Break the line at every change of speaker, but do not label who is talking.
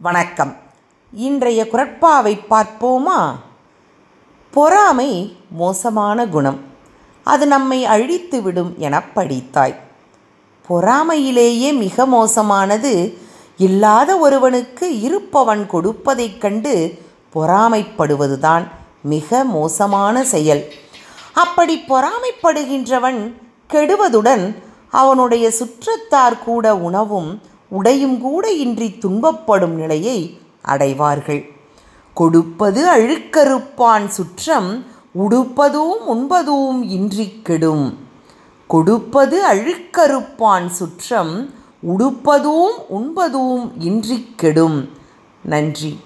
வணக்கம். இன்றைய குரட்பாவை பார்ப்போமா? பொறாமை மோசமான குணம். அது நம்மை அழித்துவிடும் என படித்தாய். பொறாமையிலேயே மிக மோசமானது இல்லாத ஒருவனுக்கு இருப்பவன் கொடுப்பதைக் கண்டு பொறாமைப்படுவதுதான் மிக மோசமான செயல். அப்படி பொறாமைப்படுகின்றவன் கெடுவதுடன் அவனுடைய சுற்றத்தார் கூட உணவும் உடையும் கூட இன்றி துன்பப்படும் நிலையை அடைவார்கள். கொடுப்பது அழுக்கறுப்பான் சுற்றம் உடுப்பதும் உண்பதும் இன்றி கெடும். கொடுப்பது அழுக்கறுப்பான் சுற்றம் உடுப்பதும் உண்பதும் இன்றி கெடும். நன்றி.